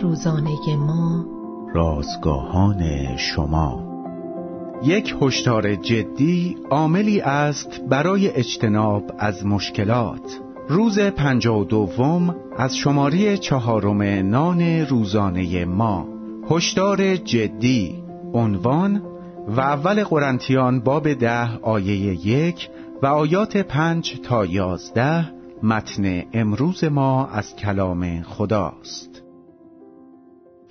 روزانه ما. رازگاهان شما. یک هشدار جدی عاملی است برای اجتناب از مشکلات. روز پنجاه و دوم از شماره چهارم نان روزانه ما. هشدار جدی. عنوان و اول قرنتیان باب ده آیه یک و آیات پنج تا یازده متن امروز ما از کلام خداست.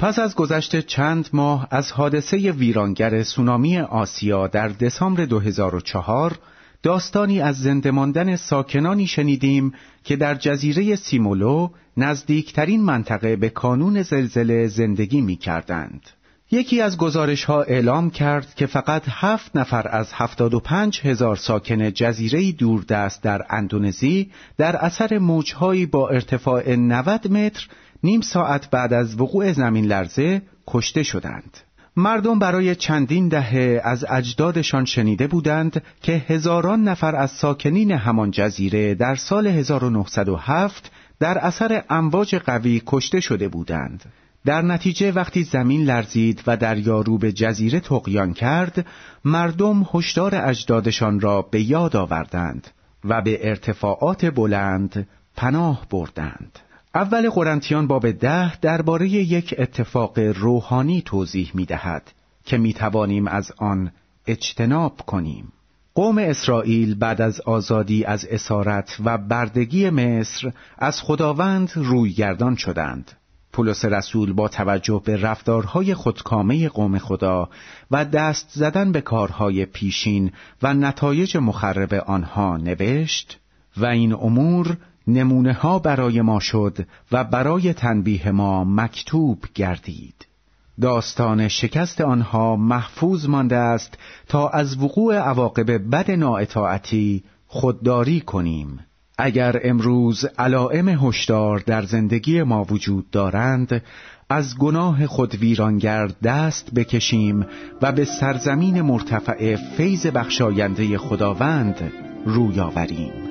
پس از گذشت چند ماه از حادثه ویرانگر سونامی آسیا در دسامبر 2004 داستانی از زنده ماندن ساکنانی شنیدیم که در جزیره سیمولو نزدیکترین منطقه به کانون زلزله زندگی می کردند. یکی از گزارش ها اعلام کرد که فقط هفت نفر از هفتاد و پنج هزار ساکن جزیره دوردست در اندونزی در اثر موجهایی با ارتفاع 90 متر نیم ساعت بعد از وقوع زمین لرزه کشته شدند. مردم برای چندین دهه از اجدادشان شنیده بودند که هزاران نفر از ساکنین همان جزیره در سال 1907 در اثر امواج قوی کشته شده بودند. در نتیجه وقتی زمین لرزید و دریارو به جزیره تقیان کرد مردم هشدار اجدادشان را به یاد آوردند و به ارتفاعات بلند پناه بردند اول قرنتیان باب ده درباره یک اتفاق روحانی توضیح می دهد که می توانیم از آن اجتناب کنیم. قوم اسرائیل بعد از آزادی از اسارت و بردگی مصر از خداوند رویگردان شدند. پولس رسول با توجه به رفتارهای خودکامه قوم خدا و دست زدن به کارهای پیشین و نتایج مخرب آنها نوشت و این امور نمونه ها برای ما شد و برای تنبیه ما مکتوب گردید. داستان شکست آنها محفوظ مانده است تا از وقوع عواقب بد نااطاعتی خودداری کنیم. اگر امروز علائم هشدار در زندگی ما وجود دارند از گناه خود ویرانگر دست بکشیم و به سرزمین مرتفع فیض بخشاینده خداوند روی آوریم.